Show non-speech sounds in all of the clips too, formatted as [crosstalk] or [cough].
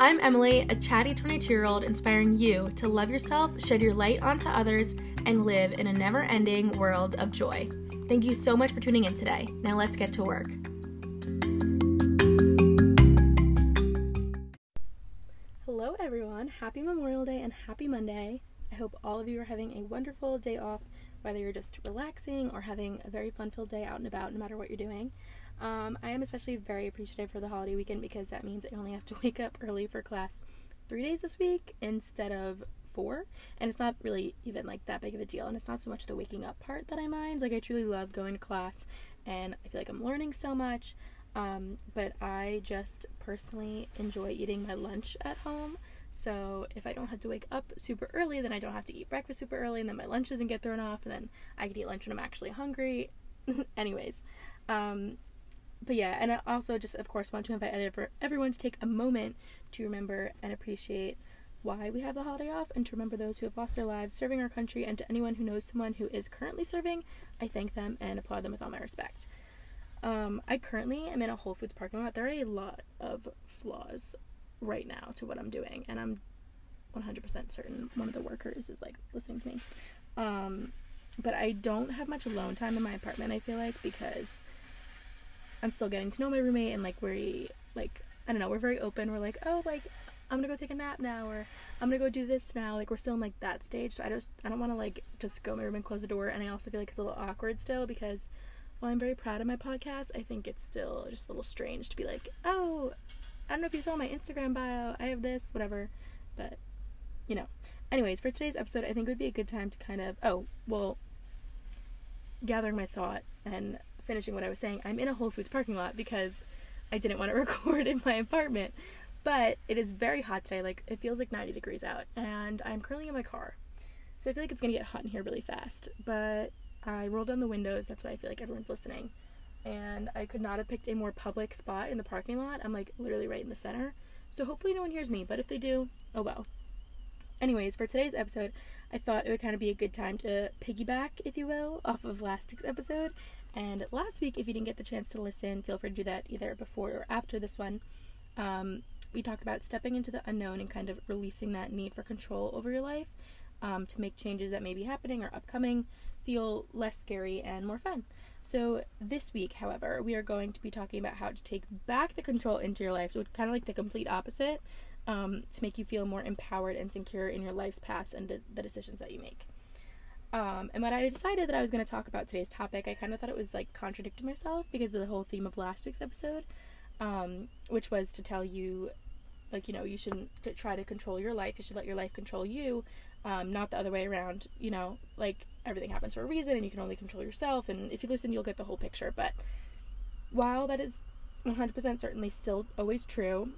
I'm Emily, a chatty 22 year old inspiring you to love yourself, shed your light onto others, and live in a never ending world of joy. Thank you so much for tuning in today. Now let's get to work. Hello, everyone. Happy Memorial Day and happy Monday. I hope all of you are having a wonderful day off, whether you're just relaxing or having a very fun filled day out and about, no matter what you're doing. Um, I am especially very appreciative for the holiday weekend because that means I only have to [laughs] wake up early for class three days this week instead of four. And it's not really even like that big of a deal. And it's not so much the waking up part that I mind. Like, I truly love going to class and I feel like I'm learning so much. Um, but I just personally enjoy eating my lunch at home. So if I don't have to wake up super early, then I don't have to eat breakfast super early, and then my lunch doesn't get thrown off, and then I can eat lunch when I'm actually hungry. [laughs] Anyways, um, but yeah, and I also just, of course, want to invite everyone to take a moment to remember and appreciate why we have the holiday off and to remember those who have lost their lives serving our country. And to anyone who knows someone who is currently serving, I thank them and applaud them with all my respect. Um, I currently am in a Whole Foods parking lot. There are a lot of flaws right now to what I'm doing, and I'm 100% certain one of the workers is like listening to me. Um, but I don't have much alone time in my apartment, I feel like, because I'm still getting to know my roommate and like we're like I don't know, we're very open. We're like, oh like I'm gonna go take a nap now or I'm gonna go do this now. Like we're still in like that stage. So I just I don't wanna like just go in my room and close the door and I also feel like it's a little awkward still because while I'm very proud of my podcast, I think it's still just a little strange to be like, oh, I don't know if you saw my Instagram bio, I have this, whatever. But you know. Anyways, for today's episode I think it would be a good time to kind of oh, well gathering my thought and finishing what I was saying, I'm in a Whole Foods parking lot because I didn't want to [laughs] record in my apartment. But it is very hot today. Like it feels like 90 degrees out, and I'm currently in my car, so I feel like it's gonna get hot in here really fast. But I rolled down the windows. That's why I feel like everyone's listening. And I could not have picked a more public spot in the parking lot. I'm like literally right in the center. So hopefully no one hears me, but if they do, oh well. Anyways, for today's episode, I thought it would kind of be a good time to piggyback, if you will, off of last week's episode and last week, if you didn't get the chance to listen, feel free to do that either before or after this one. Um, we talked about stepping into the unknown and kind of releasing that need for control over your life um, to make changes that may be happening or upcoming feel less scary and more fun. So, this week, however, we are going to be talking about how to take back the control into your life, so kind of like the complete opposite, um, to make you feel more empowered and secure in your life's paths and de- the decisions that you make. Um, and when I decided that I was going to talk about today's topic, I kind of thought it was like contradicting myself because of the whole theme of last week's episode, um, which was to tell you, like, you know, you shouldn't try to control your life. You should let your life control you, um, not the other way around. You know, like everything happens for a reason and you can only control yourself. And if you listen, you'll get the whole picture. But while that is 100% certainly still always true,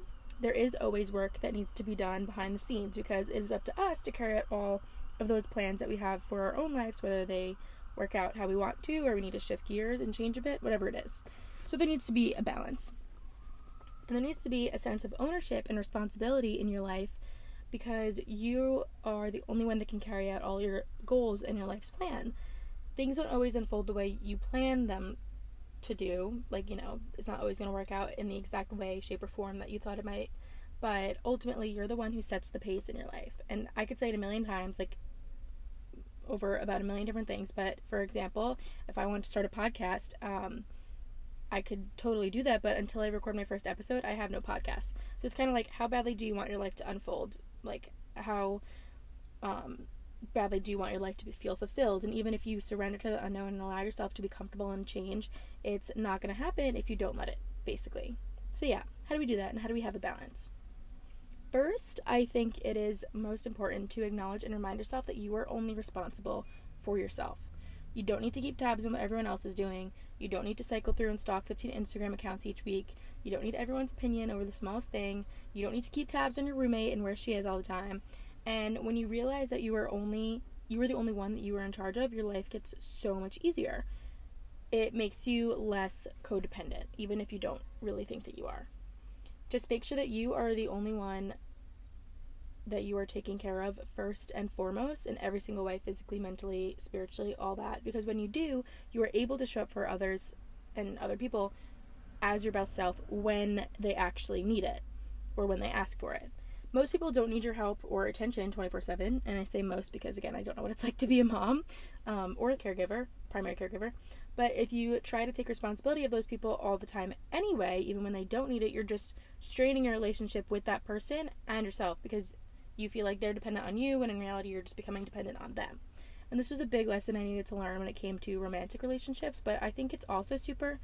there is always work that needs to be done behind the scenes because it is up to us to carry out all of those plans that we have for our own lives, whether they work out how we want to or we need to shift gears and change a bit, whatever it is. So there needs to be a balance. And there needs to be a sense of ownership and responsibility in your life because you are the only one that can carry out all your goals and your life's plan. Things don't always unfold the way you plan them to do. Like, you know, it's not always going to work out in the exact way, shape, or form that you thought it might. But ultimately, you're the one who sets the pace in your life. And I could say it a million times like, over about a million different things. But for example, if I want to start a podcast, um, I could totally do that. But until I record my first episode, I have no podcast. So it's kind of like, how badly do you want your life to unfold? Like, how um, badly do you want your life to feel fulfilled? And even if you surrender to the unknown and allow yourself to be comfortable and change, it's not going to happen if you don't let it, basically. So, yeah, how do we do that and how do we have a balance? First, I think it is most important to acknowledge and remind yourself that you are only responsible for yourself. You don't need to keep tabs on what everyone else is doing. You don't need to cycle through and stalk 15 Instagram accounts each week. You don't need everyone's opinion over the smallest thing. You don't need to keep tabs on your roommate and where she is all the time. And when you realize that you are only you are the only one that you are in charge of, your life gets so much easier. It makes you less codependent, even if you don't really think that you are. Just make sure that you are the only one that you are taking care of first and foremost in every single way physically, mentally, spiritually, all that. Because when you do, you are able to show up for others and other people as your best self when they actually need it. or when they ask for it. Most people don't need your help or attention 24 7, and I say most because, again, I don't know what it's like to be a mom um, or a caregiver, primary caregiver. But if you try to take responsibility of those people all the time anyway, even when they don't need it, you're just straining your relationship with that person and yourself because you feel like they're dependent on you, when in reality, you're just becoming dependent on them. And this was a big lesson I needed to learn when it came to romantic relationships, but I think it's also super,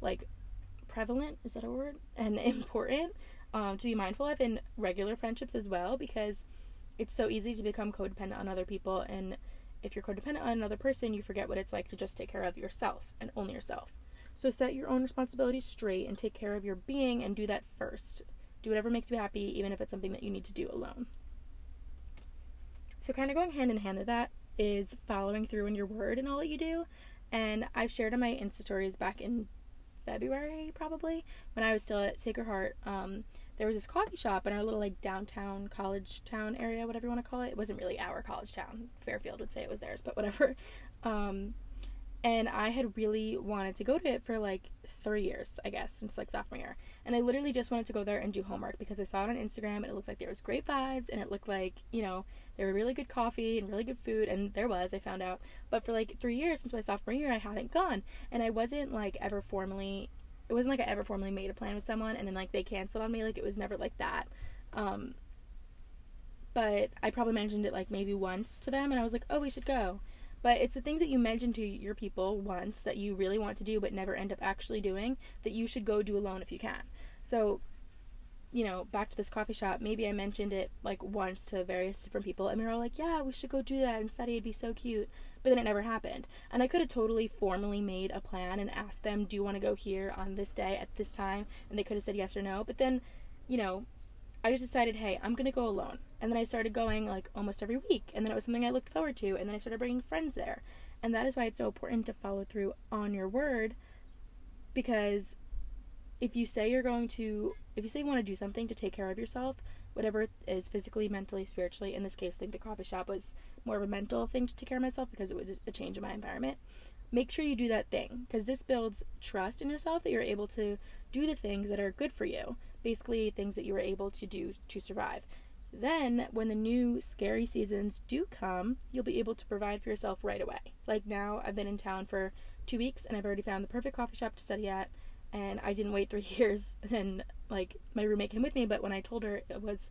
like, prevalent, is that a word? And [laughs] important um, to be mindful of in regular friendships as well because it's so easy to become codependent on other people and if you're codependent on another person you forget what it's like to just take care of yourself and only yourself so set your own responsibilities straight and take care of your being and do that first do whatever makes you happy even if it's something that you need to do alone so kind of going hand in hand with that is following through in your word and all that you do and i've shared on my insta stories back in february probably when i was still at sacred heart um, there was this coffee shop in our little like downtown college town area, whatever you want to call it. It wasn't really our college town. Fairfield would say it was theirs, but whatever. [laughs] Um, and I had really wanted to go to it for like three years, I guess, since like sophomore year. And I literally just wanted to go there and do homework because I saw it on Instagram and it looked like there was great vibes and it looked like, you know, there were really good coffee and really good food and there was, I found out. But for like three years since my sophomore year I hadn't gone. And I wasn't like ever formally it wasn't like I ever formally made a plan with someone and then like they canceled on me. Like it was never like that. Um, but I probably mentioned it like maybe once to them and I was like, oh, we should go. But it's the things that you mention to your people once that you really want to do but never end up actually doing that you should go do alone if you can. So you know, back to this coffee shop, maybe I mentioned it like once to various different people, and we were all like, yeah, we should go do that and study, it'd be so cute. But then it never happened. And I could have totally formally made a plan and asked them, do you want to go here on this day at this time? And they could have said yes or no. But then, you know, I just decided, hey, I'm going to go alone. And then I started going like almost every week. And then it was something I looked forward to. And then I started bringing friends there. And that is why it's so important to follow through on your word because if you say you're going to if you say you want to do something to take care of yourself whatever it is physically mentally spiritually in this case i think the coffee shop was more of a mental thing to take care of myself because it was a change in my environment make sure you do that thing because this builds trust in yourself that you're able to do the things that are good for you basically things that you were able to do to survive then when the new scary seasons do come you'll be able to provide for yourself right away like now i've been in town for two weeks and i've already found the perfect coffee shop to study at and I didn't wait three [laughs] years. And like my roommate came with me, but when I told her it was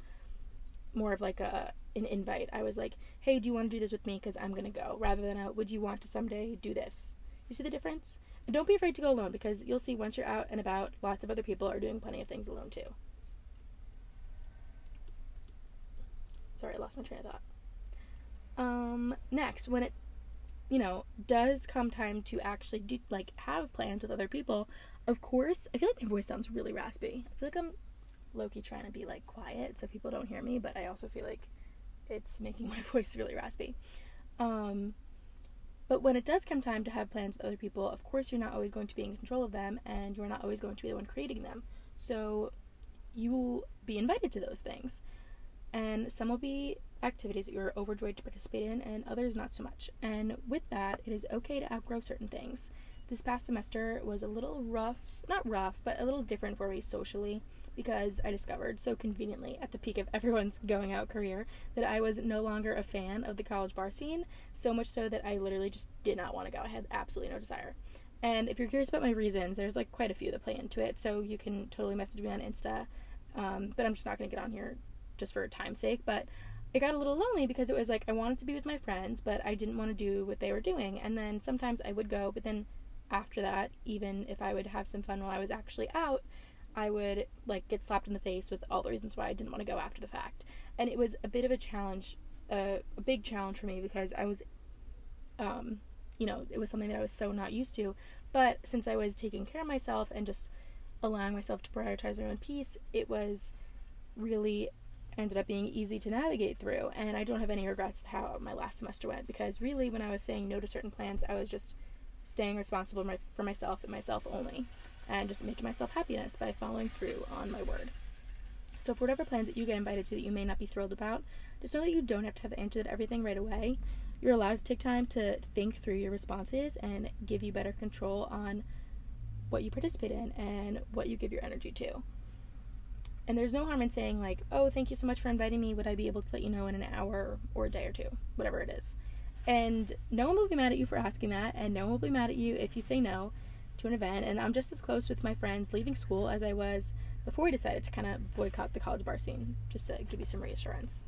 more of like a an invite, I was like, "Hey, do you want to do this with me? Because I'm gonna go." Rather than a, "Would you want to someday do this?" You see the difference? And don't be afraid to go alone because you'll see once you're out and about, lots of other people are doing plenty of things alone too. Sorry, I lost my train of thought. Um, next, when it you know, does come time to actually do like have plans with other people, of course, I feel like my voice sounds really raspy. I feel like I'm lowkey trying to be like quiet so people don't hear me, but I also feel like it's making [laughs] my voice really raspy. Um, but when it does come time to have plans with other people, of course, you're not always going to be in control of them and you're not always going to be the one creating them. So you will be invited to those things. And some will be activities that you're overjoyed to participate in, and others not so much. And with that, it is okay to outgrow certain things. This past semester was a little rough, not rough, but a little different for me socially because I discovered so conveniently at the peak of [laughs] everyone's going out career that I was no longer a fan of the college bar scene, so much so that I literally just did not want to go. I had absolutely no desire. And if you're curious about my reasons, there's like quite a few that play into it, so you can totally message me on Insta. Um, but I'm just not going to get on here just for time's sake. But it got a little lonely because it was like I wanted to be with my friends, but I didn't want to do what they were doing. And then sometimes I would go, but then after that, even if I would have some fun while I was actually out, I would like get slapped in the face with all the reasons why I didn't want to go after the fact. And it was a bit of a challenge, uh, a big challenge for me because I was, um, you know, it was something that I was so not used to. But since I was taking care of myself and just allowing myself to prioritize my own peace, it was really ended up being easy to navigate through. And I don't have any regrets of how my last semester went because really, when I was saying no to certain plans, I was just staying responsible for myself and myself only, and just making myself happiness by following through on my word. So, for whatever plans that you get invited to that you may not be thrilled about, just know that you don't have to have the answer to everything right away. You're allowed to take time to think through your responses and give you better control on what you participate in and what you give your energy to. And there's no harm in saying, like, oh, thank you so much for inviting me. Would I be able to let you know in an hour or a day or two? Whatever it is. And no one will be mad at you for asking that, and no one will be mad at you if you say no to an event. And I'm just as close with my friends leaving school as I was before we decided to kind of boycott the college bar scene, just to give you some reassurance.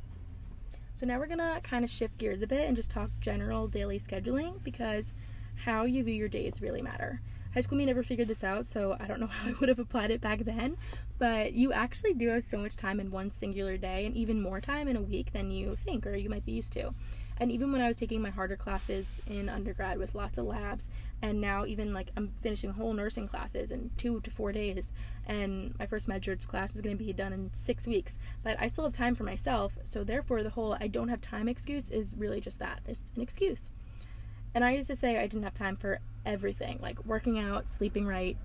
So now we're gonna kind of shift gears a bit and just talk general daily scheduling because how you view your days really matter. High school me never figured this out, so I don't know [laughs] how I would have applied it back then. But you actually do have so much time in one singular day, and even more time in a week than you think or you might be used to. And even when I was taking my harder classes in undergrad with lots of labs, and now even like I'm finishing whole nursing classes in two to four days, and my first med class is going to be done in six weeks, but I still have time for myself, so therefore the whole I don't have time excuse is really just that it's an excuse. And I used to say I didn't have time for everything, like working out, sleeping right,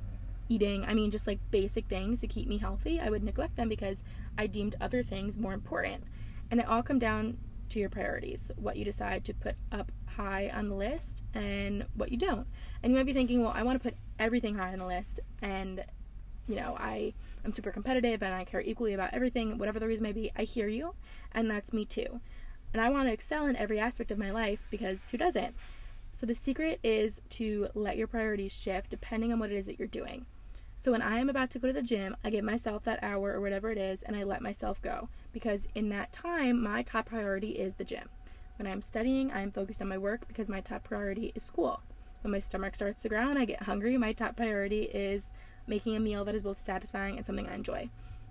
eating, I mean, just like basic things to keep me healthy. I would neglect them because I deemed other things more important. And it all come down to your priorities, what you decide to put up high on the list and what you don't. And you might be thinking, well, I want to put everything high on the list and you know, I am super competitive and I care equally about everything, whatever the reason may be. I hear you, and that's me too. And I want to excel in every aspect of my life because who doesn't? So the secret is to let your priorities shift depending on what it is that you're doing. So when I am about to go to the gym, I give myself that hour or whatever it is and I let myself go because in that time, my top priority is the gym. When I'm studying, I am focused on my work because my top priority is school. When my stomach starts to growl and I get hungry, my top priority is making a meal that is both satisfying and something I enjoy.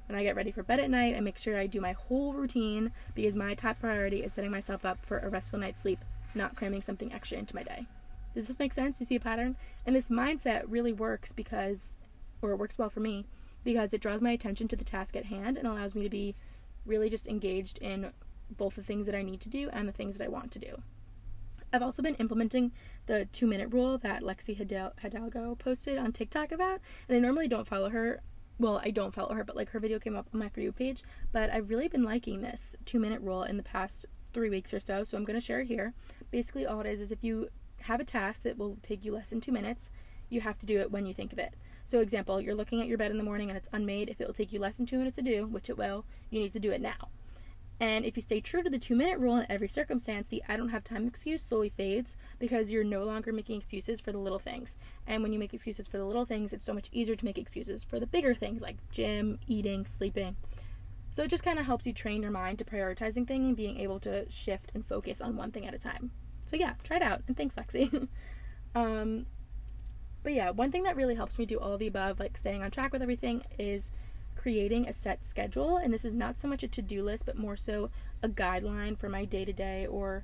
When I get ready for bed at night, I make sure I do my whole routine because my top priority is setting myself up for a restful night's sleep, not cramming something extra into my day. Does this make sense? You see a pattern? And this mindset really works because or it works well for me because it draws my attention to the task at hand and allows me to be really just engaged in both the things that I need to do and the things that I want to do. I've also been implementing the two minute rule that Lexi Hidalgo posted on TikTok about, and I normally don't follow her. Well, I don't follow her, but like her video came up on my For You page. But I've really been liking this two minute rule in the past three weeks or so, so I'm going to share it here. Basically, all it is is if you have a task that will take you less than two minutes, you have to do it when you think of it. So, example, you're looking at your bed in the morning and it's unmade. If it will take you less than two minutes to do, which it will, you need to do it now. And if you stay true to the two minute rule in every circumstance, the I don't have time excuse slowly fades because you're no longer making excuses for the little things. And when you make excuses for the little things, it's so much easier to make excuses for the bigger things like gym, eating, sleeping. So it just kind of helps you train your mind to prioritizing things and being able to shift and focus on one thing at a time. So yeah, try it out. And thanks, Lexi. [laughs] um, but yeah, one thing that really helps me do all of the above, like staying on track with everything, is creating a set schedule. And this is not so much a to do list, but more so a guideline for my day to day or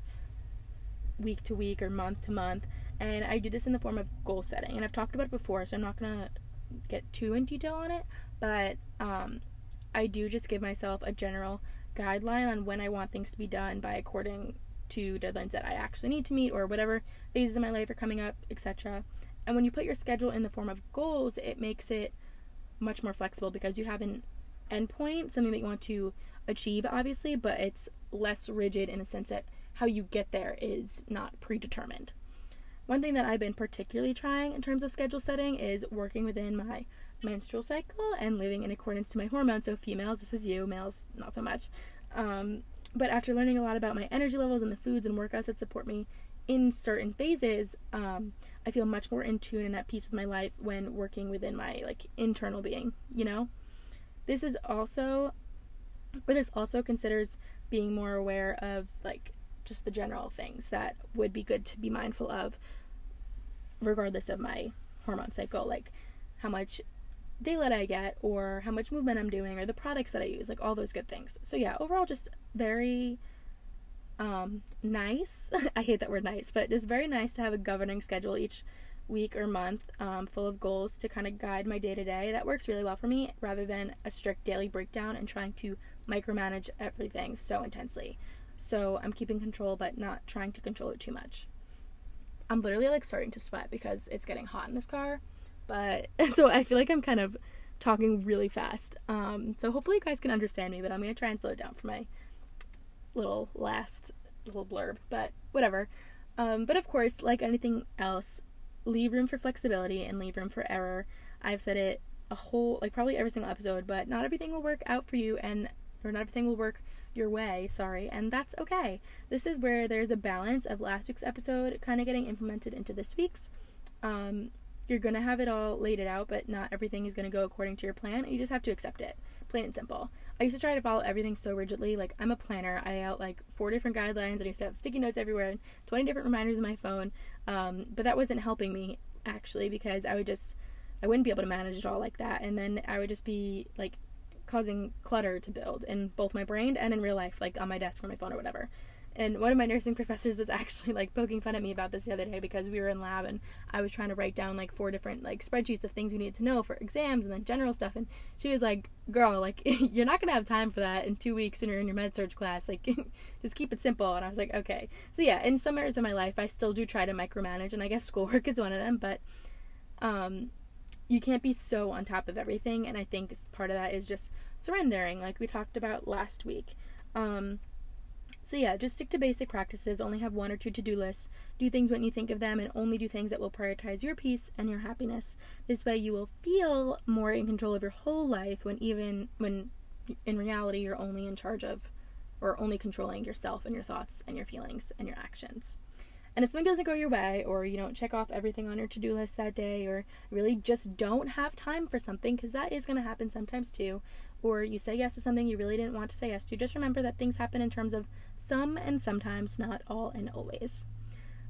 week to week or month to month. And I do this in the form of goal setting. And I've talked about it before, so I'm not going to get too in detail on it. But um, I do just give myself a general guideline on when I want things to be done by according to deadlines that I actually need to meet or whatever phases of my life are coming up, etc. And when you put your schedule in the form of goals, it makes it much more flexible because you have an endpoint, something that you want to achieve, obviously, but it's less rigid in the sense that how you get there is not predetermined. One thing that I've been particularly trying in terms of schedule setting is working within my menstrual cycle and living in accordance to my hormones. So, females, this is you, males, not so much. Um, but after learning a lot about my energy levels and the foods and workouts that support me in certain phases, um, I feel much more in tune and at peace with my life when working within my like internal being, you know? This is also or this also considers being more aware of like just the general things that would be good to be mindful of regardless of my hormone cycle, like how much daylight I get or how much movement I'm doing or the products that I use, like all those good things. So yeah, overall just very um, nice. [laughs] I hate that word nice, but it's very nice to have a governing schedule each week or month um, full of goals to kind of guide my day to day. That works really well for me rather than a strict daily breakdown and trying to micromanage everything so intensely. So I'm keeping control but not trying to control it too much. I'm literally like starting to sweat because it's getting hot in this car. But [laughs] so I feel like I'm kind of talking really fast. Um, so hopefully you guys can understand me, but I'm gonna try and slow it down for my little last little blurb, but whatever. Um, but of course, like anything else, leave room for flexibility and leave room for error. I've said it a whole like probably every single episode, but not everything will work out for you and or not everything will work your way, sorry, and that's okay. This is where there's a balance of last week's episode kind of getting implemented into this week's. Um, you're gonna have it all laid it out, but not everything is gonna go according to your plan. You just have to accept it, plain and simple. I used to try to follow everything so rigidly. Like I'm a planner. I out like four different guidelines. I used to have sticky notes everywhere and 20 different reminders in my phone. Um, but that wasn't helping me actually because I would just I wouldn't be able to manage it all like that, and then I would just be like causing clutter to build in both my brain and in real life, like on my desk or my phone or whatever. And one of my nursing professors was [laughs] actually like poking fun at me about this the other day because we were in lab and I was trying to write down like four different like spreadsheets of things we needed to know for exams and then general stuff. And she was like, "Girl, like [laughs] you're not gonna have time for that in two weeks when you're in your med surg class. Like, [laughs] just keep it simple." And I was like, "Okay." So yeah, in some areas of my life, I still do try to micromanage, and I guess schoolwork is one of them. But um, you can't be so on top of everything. And I think part of that is just surrendering, like we talked about last week. Um, so, yeah, just stick to basic practices. Only have one or two to do lists. Do things when you think of them, and only do things that will prioritize your peace and your happiness. This way, you will feel more in control of your whole life when even when in reality you're only in charge of or only controlling yourself and your thoughts and your feelings and your actions. And if something doesn't go your way, or you don't check off everything on your to do list that day, or really just don't have time for something, because that is going to happen sometimes too, or you say yes to something you really didn't want to say yes to, just remember that things happen in terms of some and sometimes, not all and always.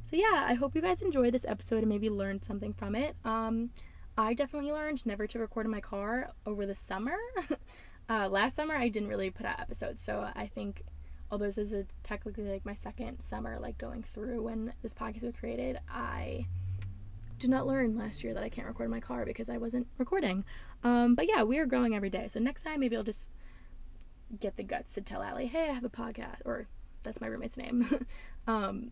So, yeah, I hope you guys enjoyed this episode and maybe learned something from it. Um, I definitely learned never to record in my car over the summer. [laughs] uh, last summer, I didn't really put out episodes, so I think although this is technically like my second summer like going through when this podcast was created i did not learn last year that i can't record in my car because i wasn't recording um, but yeah we are growing every day so next time maybe i'll just get the guts to tell Allie, hey i have a podcast or that's my roommate's name [laughs] um,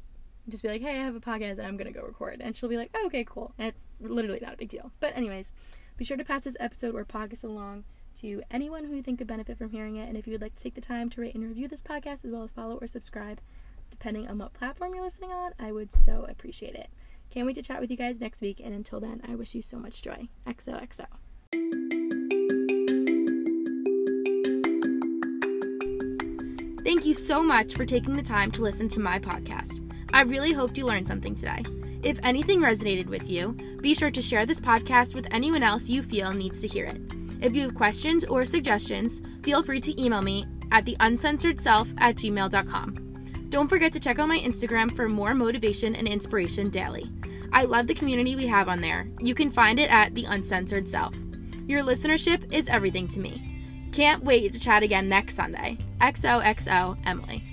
just be like hey i have a podcast and i'm gonna go record and she'll be like oh, okay cool and it's literally not a big deal but anyways be sure to pass this episode or podcast along to anyone who you think could benefit from hearing it. And if you would like to take the time to rate and review this podcast, as well as follow or subscribe, depending on what platform you're listening on, I would so appreciate it. Can't wait to chat with you guys next week. And until then, I wish you so much joy. XOXO. Thank you so much for taking the time to listen to my podcast. I really hoped you learned something today. If anything resonated with you, be sure to share this podcast with anyone else you feel needs to hear it. If you have questions or suggestions, feel free to email me at theuncensoredself at gmail.com. Don't forget to check out my Instagram for more motivation and inspiration daily. I love the community we have on there. You can find it at The Uncensored Self. Your listenership is everything to me. Can't wait to chat again next Sunday. XOXO Emily.